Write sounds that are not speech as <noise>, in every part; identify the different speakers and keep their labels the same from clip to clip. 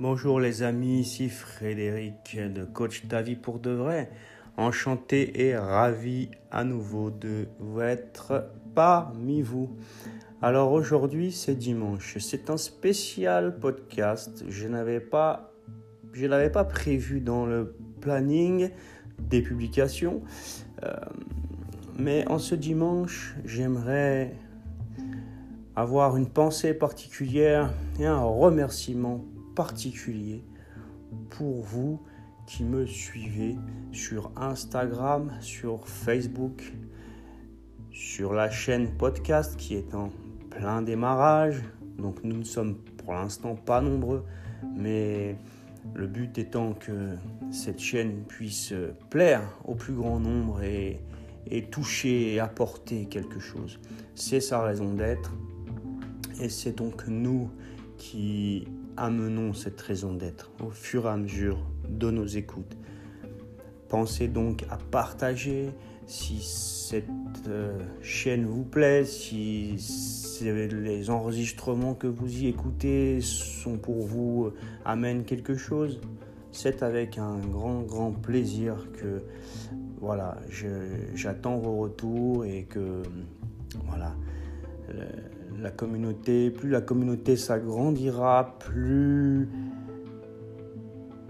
Speaker 1: Bonjour les amis, ici Frédéric de Coach Ta vie pour de vrai. Enchanté et ravi à nouveau de vous être parmi vous. Alors aujourd'hui c'est dimanche, c'est un spécial podcast. Je n'avais pas, l'avais pas prévu dans le planning des publications, euh, mais en ce dimanche j'aimerais avoir une pensée particulière et un remerciement particulier pour vous qui me suivez sur Instagram, sur Facebook, sur la chaîne podcast qui est en plein démarrage. Donc nous ne sommes pour l'instant pas nombreux, mais le but étant que cette chaîne puisse plaire au plus grand nombre et, et toucher et apporter quelque chose. C'est sa raison d'être. Et c'est donc nous qui amenons cette raison d'être au fur et à mesure de nos écoutes. Pensez donc à partager si cette euh, chaîne vous plaît, si les enregistrements que vous y écoutez sont pour vous, euh, amènent quelque chose. C'est avec un grand, grand plaisir que voilà, j'attends vos retours et que voilà la communauté, plus la communauté s'agrandira, plus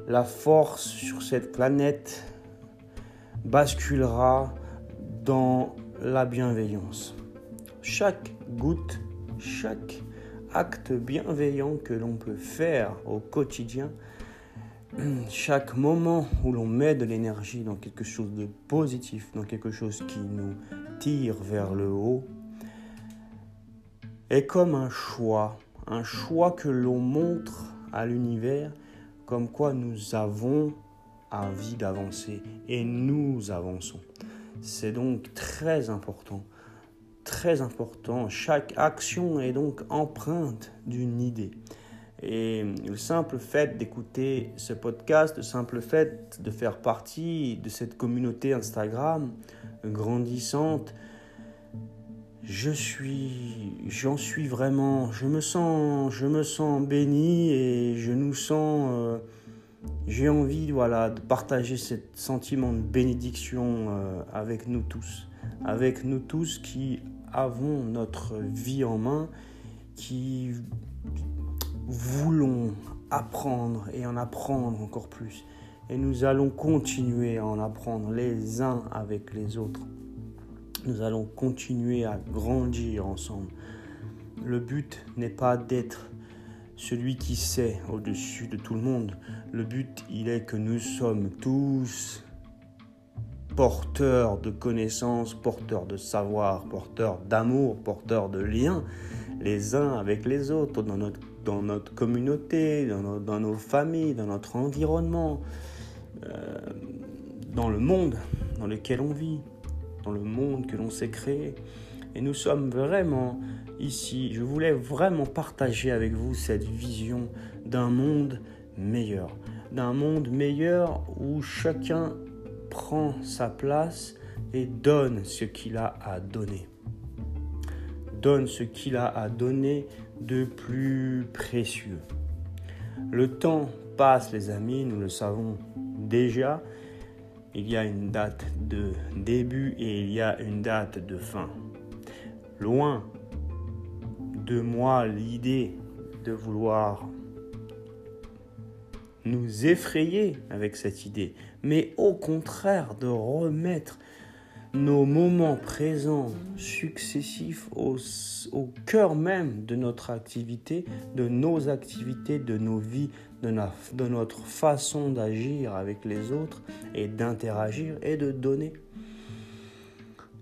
Speaker 1: la force sur cette planète basculera dans la bienveillance. Chaque goutte, chaque acte bienveillant que l'on peut faire au quotidien, <clears throat> chaque moment où l'on met de l'énergie dans quelque chose de positif, dans quelque chose qui nous tire vers le haut, est comme un choix, un choix que l'on montre à l'univers comme quoi nous avons envie d'avancer et nous avançons. C'est donc très important, très important. Chaque action est donc empreinte d'une idée. Et le simple fait d'écouter ce podcast, le simple fait de faire partie de cette communauté Instagram grandissante, je suis, j'en suis vraiment, je me sens, je me sens béni et je nous sens, euh, j'ai envie, de partager ce sentiment de bénédiction euh, avec nous tous, avec nous tous qui avons notre vie en main, qui voulons apprendre et en apprendre encore plus. Et nous allons continuer à en apprendre les uns avec les autres. Nous allons continuer à grandir ensemble. Le but n'est pas d'être celui qui sait au-dessus de tout le monde. Le but, il est que nous sommes tous porteurs de connaissances, porteurs de savoir, porteurs d'amour, porteurs de liens, les uns avec les autres, dans notre, dans notre communauté, dans nos, familles, dans notre environnement, euh, dans le monde dans lequel on vit le monde que l'on s'est créé. Et nous sommes vraiment ici, je voulais vraiment partager avec vous cette vision d'un monde meilleur. D'un monde meilleur où chacun prend sa place et donne ce qu'il a à donner. Donne ce qu'il a à donner de plus précieux. Le temps passe les amis, nous le savons déjà, il y a une date de début et il y a une date de fin. Loin de moi l'idée de vouloir nous effrayer avec cette idée, mais au contraire de remettre nos moments présents successifs au, cœur même de notre activité, de nos activités, de nos vies, de, de notre façon d'agir avec les autres et d'interagir et de donner.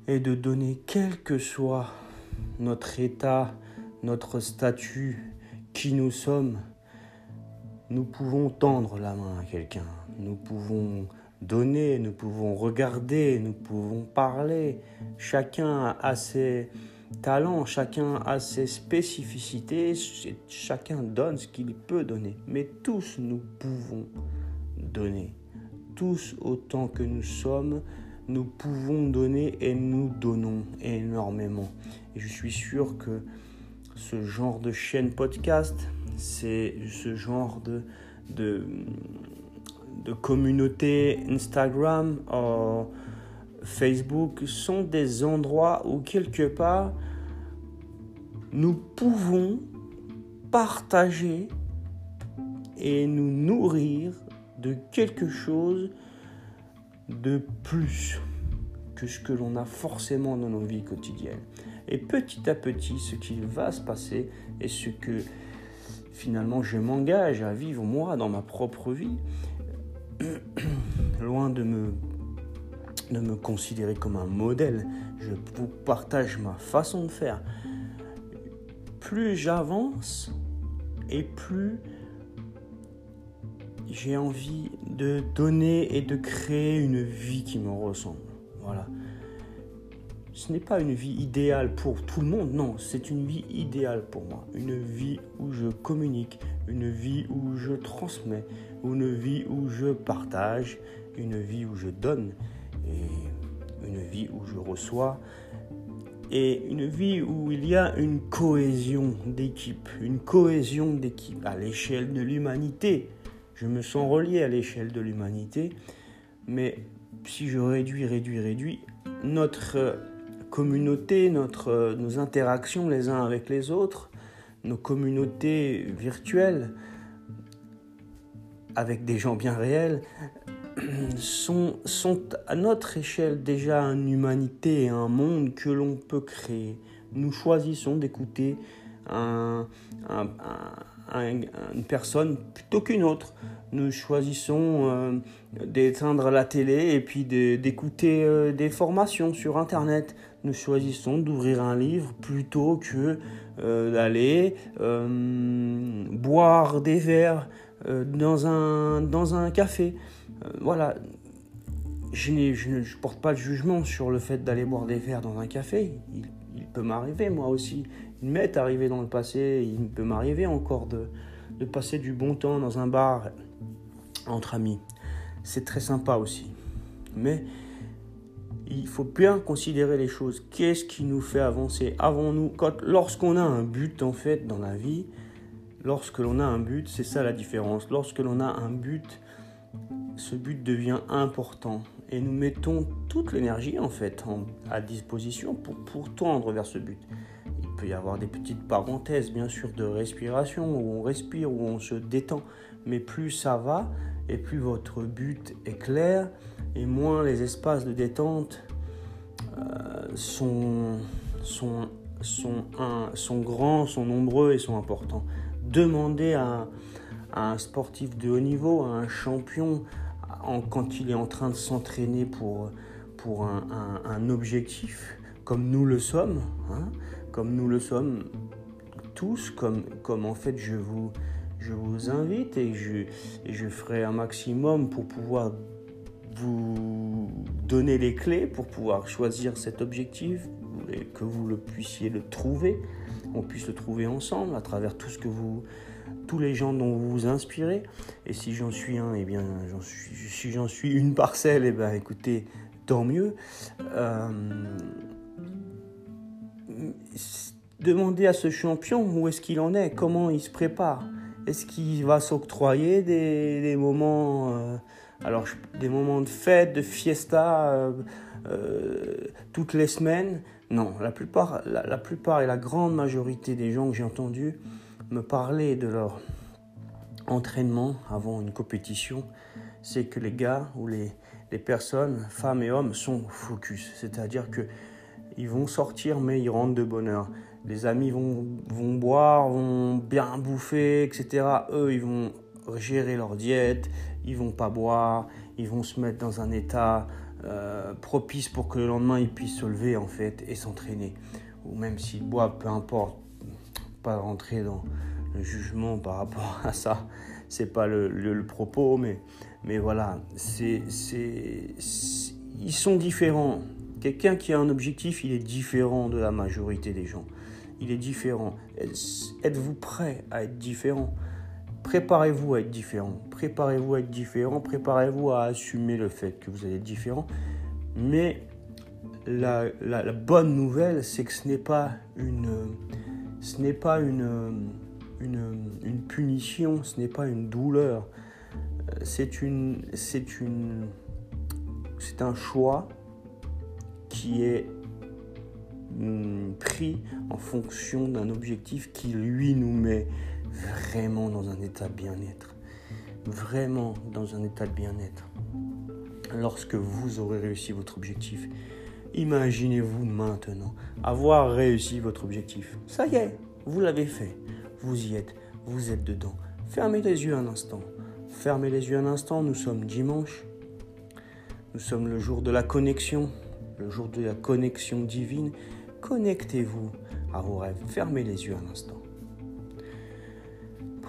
Speaker 1: Et de donner quel que soit notre état, notre statut, qui nous sommes, nous pouvons tendre la main à quelqu'un, nous pouvons donner, nous pouvons regarder, nous pouvons parler. Chacun a ses talents, chacun a ses spécificités, chacun donne ce qu'il peut donner. Mais tous nous pouvons donner. Tous autant que nous sommes, nous pouvons donner et nous donnons énormément. Et je suis sûr que ce genre de chaîne podcast, c'est ce genre de de, de communautés Instagram ou Facebook sont des endroits où quelque part nous pouvons partager et nous nourrir de quelque chose de plus que ce que l'on a forcément dans nos vies quotidiennes. Et petit à petit, ce qui va se passer et ce que finalement je m'engage à vivre moi dans ma propre vie, <clears throat> loin de me, de me considérer comme un modèle, je vous partage ma façon de faire. Plus j'avance et plus j'ai envie de donner et de créer une vie qui me ressemble. Voilà. Ce n'est pas une vie idéale pour tout le monde, non, c'est une vie idéale pour moi. Une vie où je communique, une vie où je transmets, une vie où je partage, une vie où je donne, une vie où je reçois, et une vie où il y a une cohésion d'équipe, une cohésion d'équipe à l'échelle de l'humanité. Je me sens relié à l'échelle de l'humanité, mais si je réduis, réduis, réduis, notre communauté, nos interactions les uns avec les autres, nos communautés virtuelles avec des gens bien réels, <clears throat> sont, à notre échelle déjà une humanité et un monde que l'on peut créer. Nous choisissons d'écouter un, une personne plutôt qu'une autre. Nous choisissons euh, d'éteindre la télé et puis d'écouter euh, des formations sur Internet. Nous choisissons d'ouvrir un livre plutôt que euh, d'aller boire des verres dans, un, dans un café. voilà. Je ne porte pas de jugement sur le fait d'aller boire des verres dans un café. Il, il peut m'arriver moi aussi il m'est arrivé dans le passé, il peut m'arriver encore de, de passer du bon temps dans un bar entre amis. C'est très sympa aussi. Mais il faut bien considérer les choses. Qu'est-ce qui nous fait avancer Avons-nous, lorsqu'on a un but en fait dans la vie, lorsque l'on a un but, c'est ça la différence. Lorsque l'on a un but, ce but devient important et nous mettons toute l'énergie en fait à disposition pour, tendre vers ce but peut y avoir des petites parenthèses, bien sûr, de respiration, où on respire, où on se détend. Mais plus ça va, et plus votre but est clair, et moins les espaces de détente euh, sont grands, sont nombreux et sont importants. Demandez à, un sportif de haut niveau, à un champion, en, quand il est en train de s'entraîner pour, pour un, objectif, comme nous le sommes, hein, comme nous le sommes tous, comme, comme en fait je vous, je vous invite et je, je ferai un maximum pour pouvoir vous donner les clés pour pouvoir choisir cet objectif et que vous le puissiez le trouver, on puisse le trouver ensemble à travers tout ce que vous, tous les gens dont vous vous inspirez. Et si j'en suis un, et eh bien, suis, si j'en suis une parcelle, eh ben, écoutez, tant mieux. Euh, Demandez à ce champion où est-ce qu'il en est, comment il se prépare. Est-ce qu'il va s'octroyer des, moments, euh, alors des moments de fête, de fiesta euh, toutes les semaines Non, la plupart, la, et la grande majorité des gens que j'ai entendus me parler de leur entraînement avant une compétition, c'est que les gars ou les, les personnes, femmes et hommes, sont focus. C'est-à-dire que ils vont sortir, mais ils rentrent de bonne heure. Les amis vont, vont boire, vont bien bouffer, etc. Eux, ils vont gérer leur diète, ils vont pas boire, ils vont se mettre dans un état euh, propice pour que le lendemain ils puissent se lever en fait et s'entraîner. Ou même s'ils boivent, peu importe, pas rentrer dans le jugement par rapport <laughs> à ça, c'est pas le, le, propos, mais, mais voilà, c'est, c'est, ils sont différents. Quelqu'un qui a un objectif, il est différent de la majorité des gens. Il est différent. Êtes-vous prêt à être différent? Préparez-vous à être différent. Préparez-vous à être différent. Préparez-vous à assumer le fait que vous allez être différent. Mais la, bonne nouvelle, c'est que ce n'est pas une, ce n'est pas une, une, punition, ce n'est pas une douleur. C'est une, c'est une, c'est un choix qui est mm, pris en fonction d'un objectif qui lui nous met vraiment dans un état de bien-être. Vraiment dans un état de bien-être. Lorsque vous aurez réussi votre objectif, imaginez-vous maintenant avoir réussi votre objectif. Ça y est, vous l'avez fait. Vous y êtes, vous êtes dedans. Fermez les yeux un instant. Fermez les yeux un instant, nous sommes dimanche. Nous sommes le jour de la connexion, le jour de la connexion divine. Connectez-vous à vos rêves. Fermez les yeux un instant.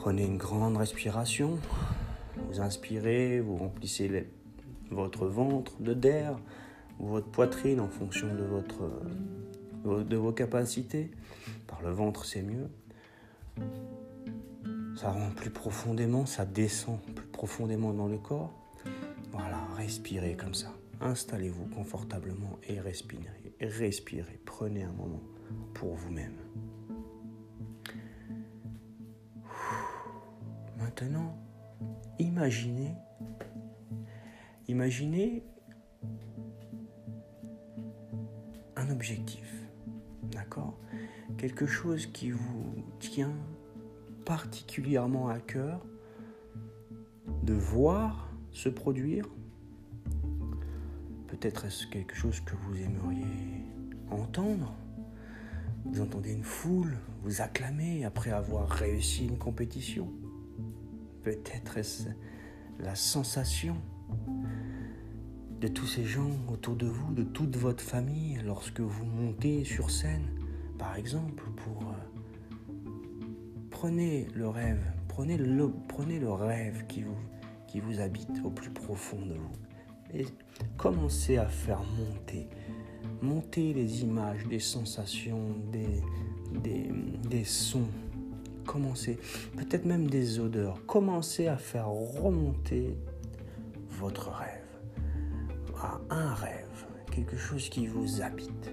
Speaker 1: Prenez une grande respiration. Vous inspirez, vous remplissez votre ventre de d'air ou votre poitrine en fonction de, votre, de vos capacités. Par le ventre, c'est mieux. Ça rentre plus profondément, ça descend plus profondément dans le corps. Voilà, respirez comme ça. Installez-vous confortablement et respirez. Respirez. Prenez un moment pour vous-même. Maintenant, imaginez, imaginez un objectif, d'accord? Quelque chose qui vous tient particulièrement à cœur de voir se produire? Peut-être est-ce quelque chose que vous aimeriez entendre. Vous entendez une foule vous acclamer après avoir réussi une compétition. Peut-être la sensation de tous ces gens autour de vous, de toute votre famille, lorsque vous montez sur scène, par exemple, pour... Euh, prenez le rêve, prenez le, prenez le rêve qui vous, qui habite au plus profond de vous. Et commencez à faire monter, monter les images, des sensations, des, des sons. Commencez, peut-être même des odeurs. Commencez à faire remonter votre rêve à un rêve, quelque chose qui vous habite,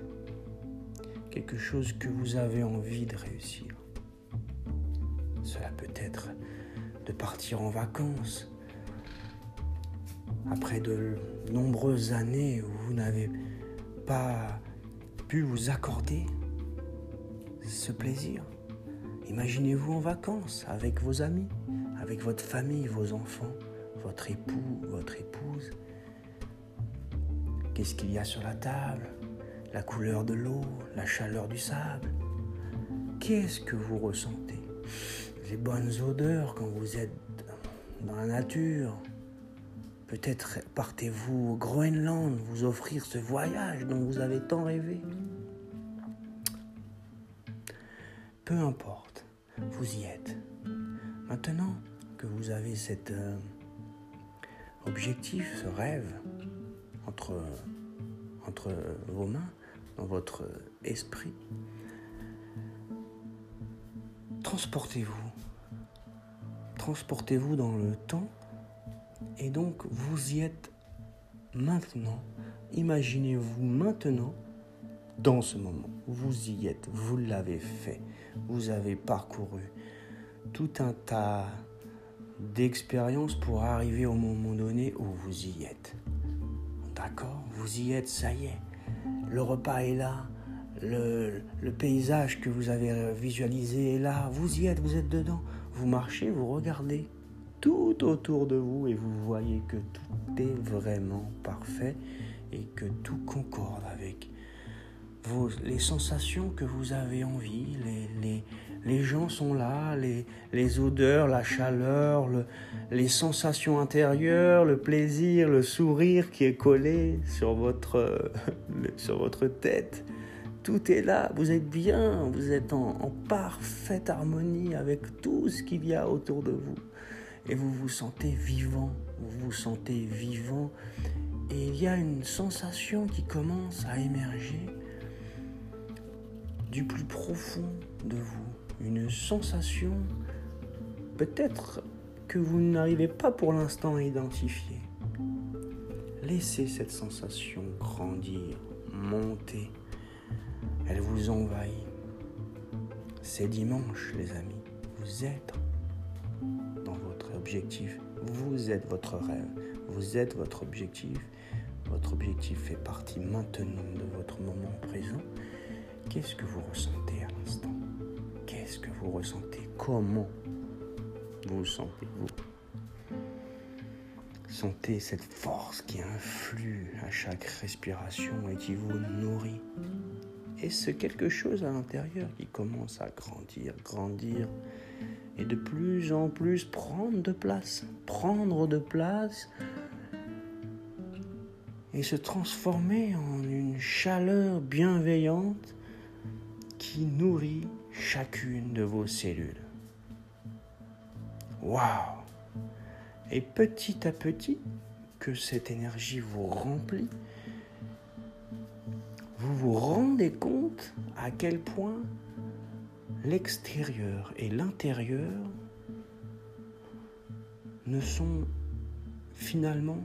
Speaker 1: quelque chose que vous avez envie de réussir. Cela peut être de partir en vacances après de nombreuses années où vous n'avez pas pu vous accorder ce plaisir. Imaginez-vous en vacances avec vos amis, avec votre famille, vos enfants, votre époux, votre épouse, Qu'est-ce qu'il y a sur la table? La couleur de l'eau, la chaleur du sable. Qu'est-ce que vous ressentez? Les bonnes odeurs quand vous êtes dans la nature. Peut-être partez-vous au Groenland vous offrir ce voyage dont vous avez tant rêvé. Peu importe, vous y êtes. Maintenant que vous avez cet euh, objectif, ce rêve, entre, entre vos mains, dans votre esprit. Transportez-vous. Transportez-vous dans le temps et donc vous y êtes maintenant. Imaginez-vous maintenant dans ce moment. Vous y êtes, vous l'avez fait. Vous avez parcouru tout un tas d'expériences pour arriver au moment donné où vous y êtes. D'accord Vous y êtes, ça y est. Le repas est là. Le, paysage que vous avez visualisé est là. Vous y êtes, vous êtes dedans. Vous marchez, vous regardez tout autour de vous et vous voyez que tout est vraiment parfait et que tout concorde avec les sensations que vous avez envie, les, les gens sont là, les, odeurs, la chaleur, les sensations intérieures, le plaisir, le sourire qui est collé sur votre, <laughs> sur votre tête. Tout est là, vous êtes bien, vous êtes en, en parfaite harmonie avec tout ce qu'il y a autour de vous. Et vous vous sentez vivant, vous vous sentez vivant. Et il y a une sensation qui commence à émerger du plus profond de vous une sensation peut-être que vous n'arrivez pas pour l'instant à identifier. Laissez cette sensation grandir, monter. Elle vous envahit. C'est dimanche, les amis. vous êtes dans votre objectif. Vous êtes votre rêve. Vous êtes votre objectif. Votre objectif fait partie maintenant de votre moment présent. Qu'est-ce que vous ressentez à l'instant? Qu'est-ce que vous ressentez? Comment vous sentez-vous? Sentez cette force qui influe à chaque respiration et qui vous nourrit. Et ce quelque chose à l'intérieur qui commence à grandir, grandir et de plus en plus prendre de place, prendre de place et se transformer en une chaleur bienveillante qui nourrit chacune de vos cellules. Waouh Et petit à petit, que cette énergie vous remplit, vous vous rendez compte à quel point l'extérieur et l'intérieur ne sont finalement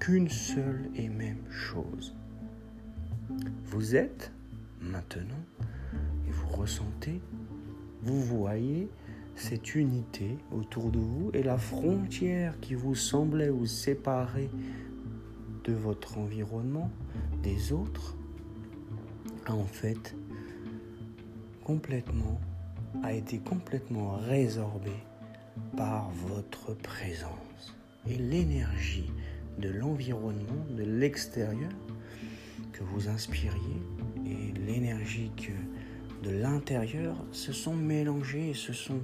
Speaker 1: qu'une seule et même chose. Vous êtes maintenant et vous ressentez, vous voyez cette unité autour de vous et la frontière qui vous semblait vous séparer de votre environnement, des autres, a en fait complètement, a été complètement résorbée par votre présence. Et l'énergie de l'environnement, de l'extérieur, que vous inspiriez, et l'énergie que de l'intérieur se sont mélangées et se sont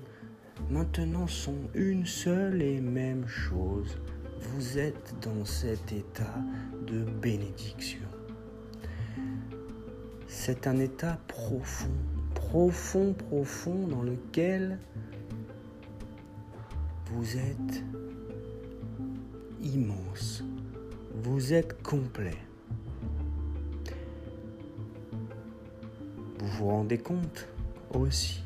Speaker 1: maintenant sont une seule et même chose vous êtes dans cet état de bénédiction. C'est un état profond, profond, profond dans lequel vous êtes immense, vous êtes complet. Vous rendez compte aussi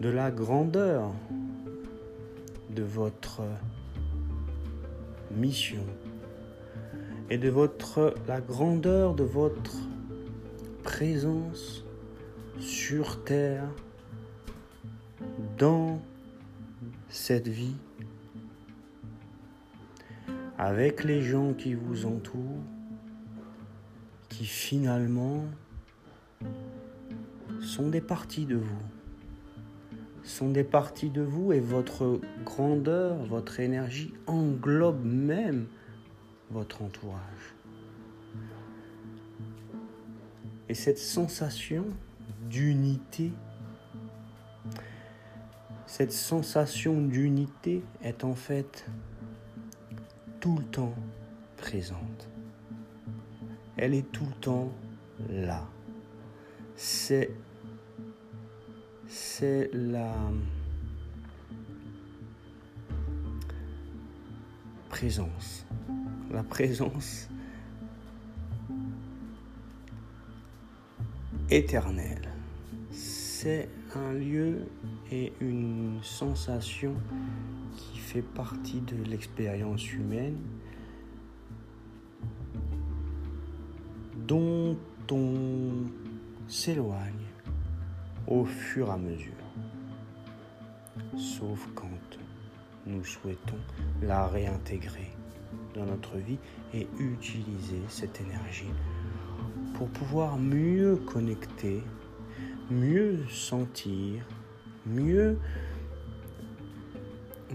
Speaker 1: de la grandeur de votre mission et de votre, la grandeur de votre présence sur terre dans cette vie avec les gens qui vous entourent qui finalement sont des parties de vous sont des parties de vous et votre grandeur, votre énergie englobe même votre entourage. Et cette sensation d'unité, cette sensation d'unité est en fait tout le temps présente. Elle est tout le temps là. C'est c'est la présence. La présence éternelle. C'est un lieu et une sensation qui fait partie de l'expérience humaine dont on s'éloigne au fur et à mesure. Sauf quand nous souhaitons la réintégrer dans notre vie et utiliser cette énergie pour pouvoir mieux connecter, mieux sentir, mieux,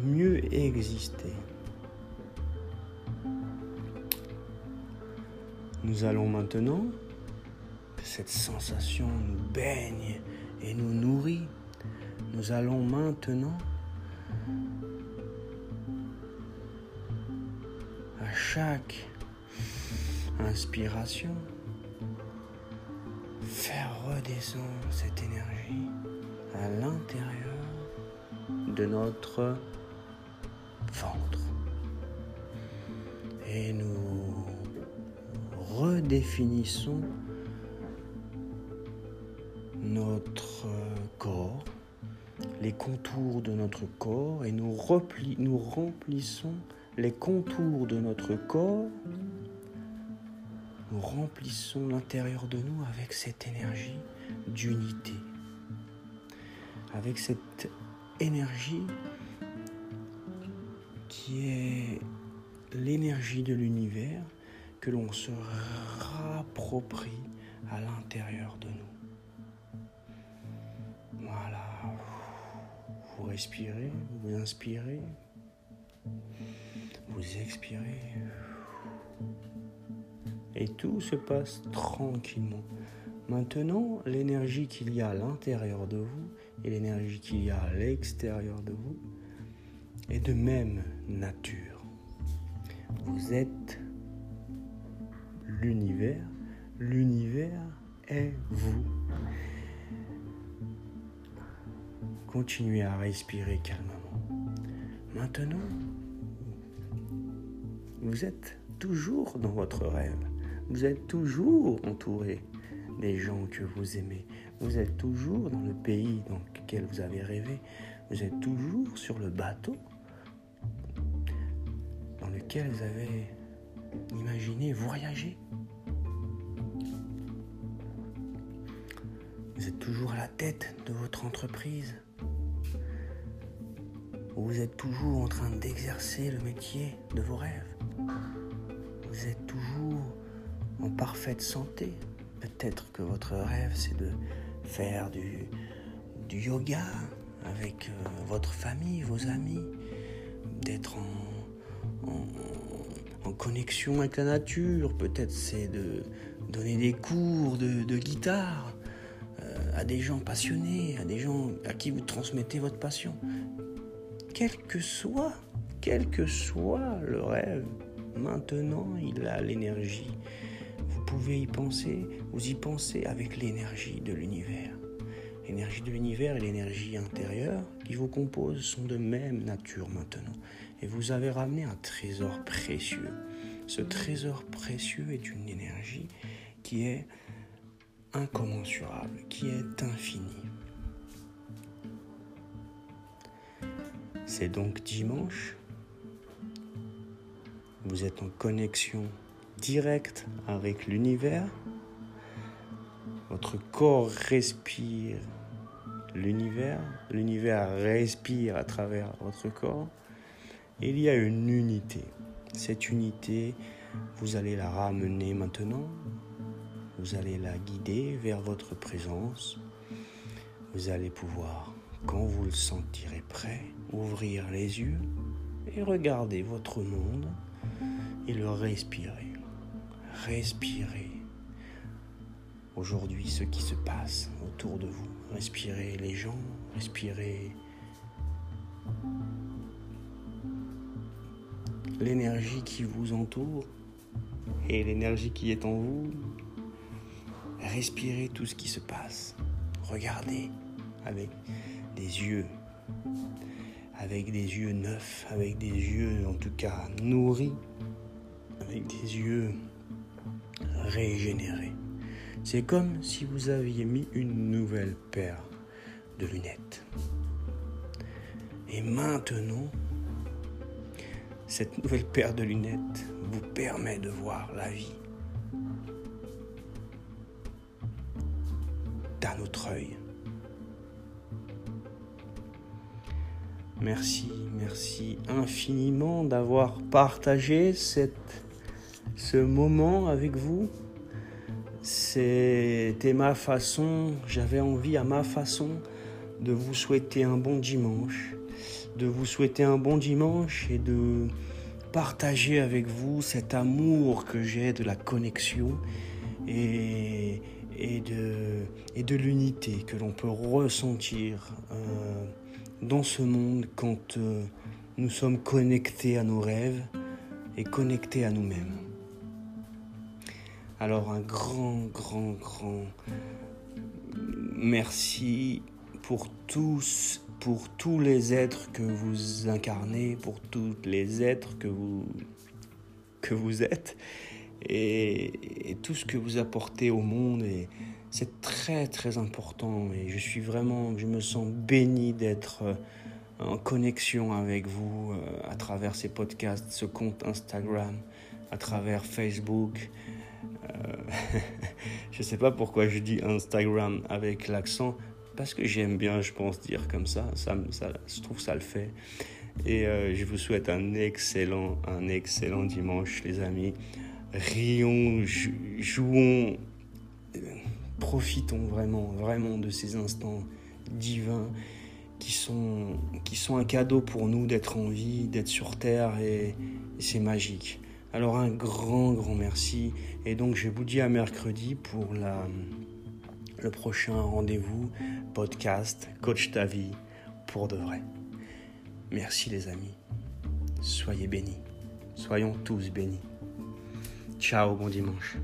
Speaker 1: mieux exister. Nous allons maintenant, que cette sensation nous baigne et nous nourrit. Nous allons maintenant à chaque inspiration faire redescendre cette énergie à l'intérieur de notre ventre. Et nous redéfinissons notre corps, les contours de notre corps et nous, nous remplissons les contours de notre corps, nous remplissons l'intérieur de nous avec cette énergie d'unité, avec cette énergie qui est l'énergie de l'univers que l'on se rapproprie à l'intérieur de nous. Voilà. Vous respirez, vous inspirez, vous expirez. Et tout se passe tranquillement. Maintenant, l'énergie qu'il y a à l'intérieur de vous et l'énergie qu'il y a à l'extérieur de vous est de même nature. Vous êtes l'univers, l'univers est vous. Continuez à respirer calmement. Maintenant, vous êtes toujours dans votre rêve. Vous êtes toujours entouré des gens que vous aimez. Vous êtes toujours dans le pays dans lequel vous avez rêvé. Vous êtes toujours sur le bateau dans lequel vous avez imaginé voyager. Vous êtes toujours à la tête de votre entreprise. Vous êtes toujours en train d'exercer le métier de vos rêves. Vous êtes toujours en parfaite santé. Peut-être que votre rêve, c'est de faire du, yoga avec euh, votre famille, vos amis, d'être en, connexion avec la nature. Peut-être c'est de donner des cours de, de guitare euh, à des gens passionnés, à des gens à qui vous transmettez votre passion. Quel que soit, quel que soit le rêve, maintenant il a l'énergie vous pouvez y penser, vous y pensez avec l'énergie de l'univers. L'énergie de l'univers et l'énergie intérieure qui vous composent sont de même nature maintenant. Et vous avez ramené un trésor précieux. Ce trésor précieux est une énergie qui est incommensurable, qui est infinie. C'est donc dimanche. Vous êtes en connexion direct avec l'univers. Votre corps respire l'univers, l'univers respire à travers votre corps. il y a une unité. Cette unité, vous allez la ramener maintenant. Vous allez la guider vers votre présence. Vous allez pouvoir, quand vous le sentirez prêt, ouvrir les yeux et regarder votre monde et le respirer respirez aujourd'hui ce qui se passe autour de vous. Respirez les gens, respirez l'énergie qui vous entoure et l'énergie qui est en vous. Respirez tout ce qui se passe. Regardez avec des yeux, avec des yeux neufs, avec des yeux en tout cas nourris, avec des yeux régénéré. C'est comme si vous aviez mis une nouvelle paire de lunettes. Et maintenant, cette nouvelle paire de lunettes vous permet de voir la vie d'un autre œil. Merci, merci infiniment d'avoir partagé ce moment avec vous. C'était ma façon, j'avais envie à ma façon de vous souhaiter un bon dimanche, de vous souhaiter un bon dimanche et de partager avec vous cet amour que j'ai de la connexion et, et de, et de l'unité que l'on peut ressentir euh, dans ce monde quand euh, nous sommes connectés à nos rêves et connectés à nous-mêmes. Alors un grand, grand, grand merci pour tous, pour tous les êtres que vous incarnez, pour tous les êtres que vous, êtes et, tout ce que vous apportez au monde. C'est très, très important. Et je suis vraiment, je me sens béni d'être euh, en connexion avec vous euh, à travers ces podcasts, ce compte Instagram, à travers Facebook. <laughs> je sais pas pourquoi je dis Instagram avec l'accent, parce que j'aime bien, je pense, dire comme ça. Ça, ça je trouve ça le fait. Et euh, je vous souhaite un excellent, un excellent dimanche, les amis. Rions, jouons, profitons vraiment, vraiment de ces instants divins qui sont, qui sont un cadeau pour nous d'être en vie, d'être sur Terre et c'est magique. Alors un grand, grand merci. Et donc je vous dis à mercredi pour la, le prochain rendez-vous podcast Coach ta vie pour de vrai. Merci les amis. Soyez bénis. Soyons tous bénis. Ciao, bon dimanche.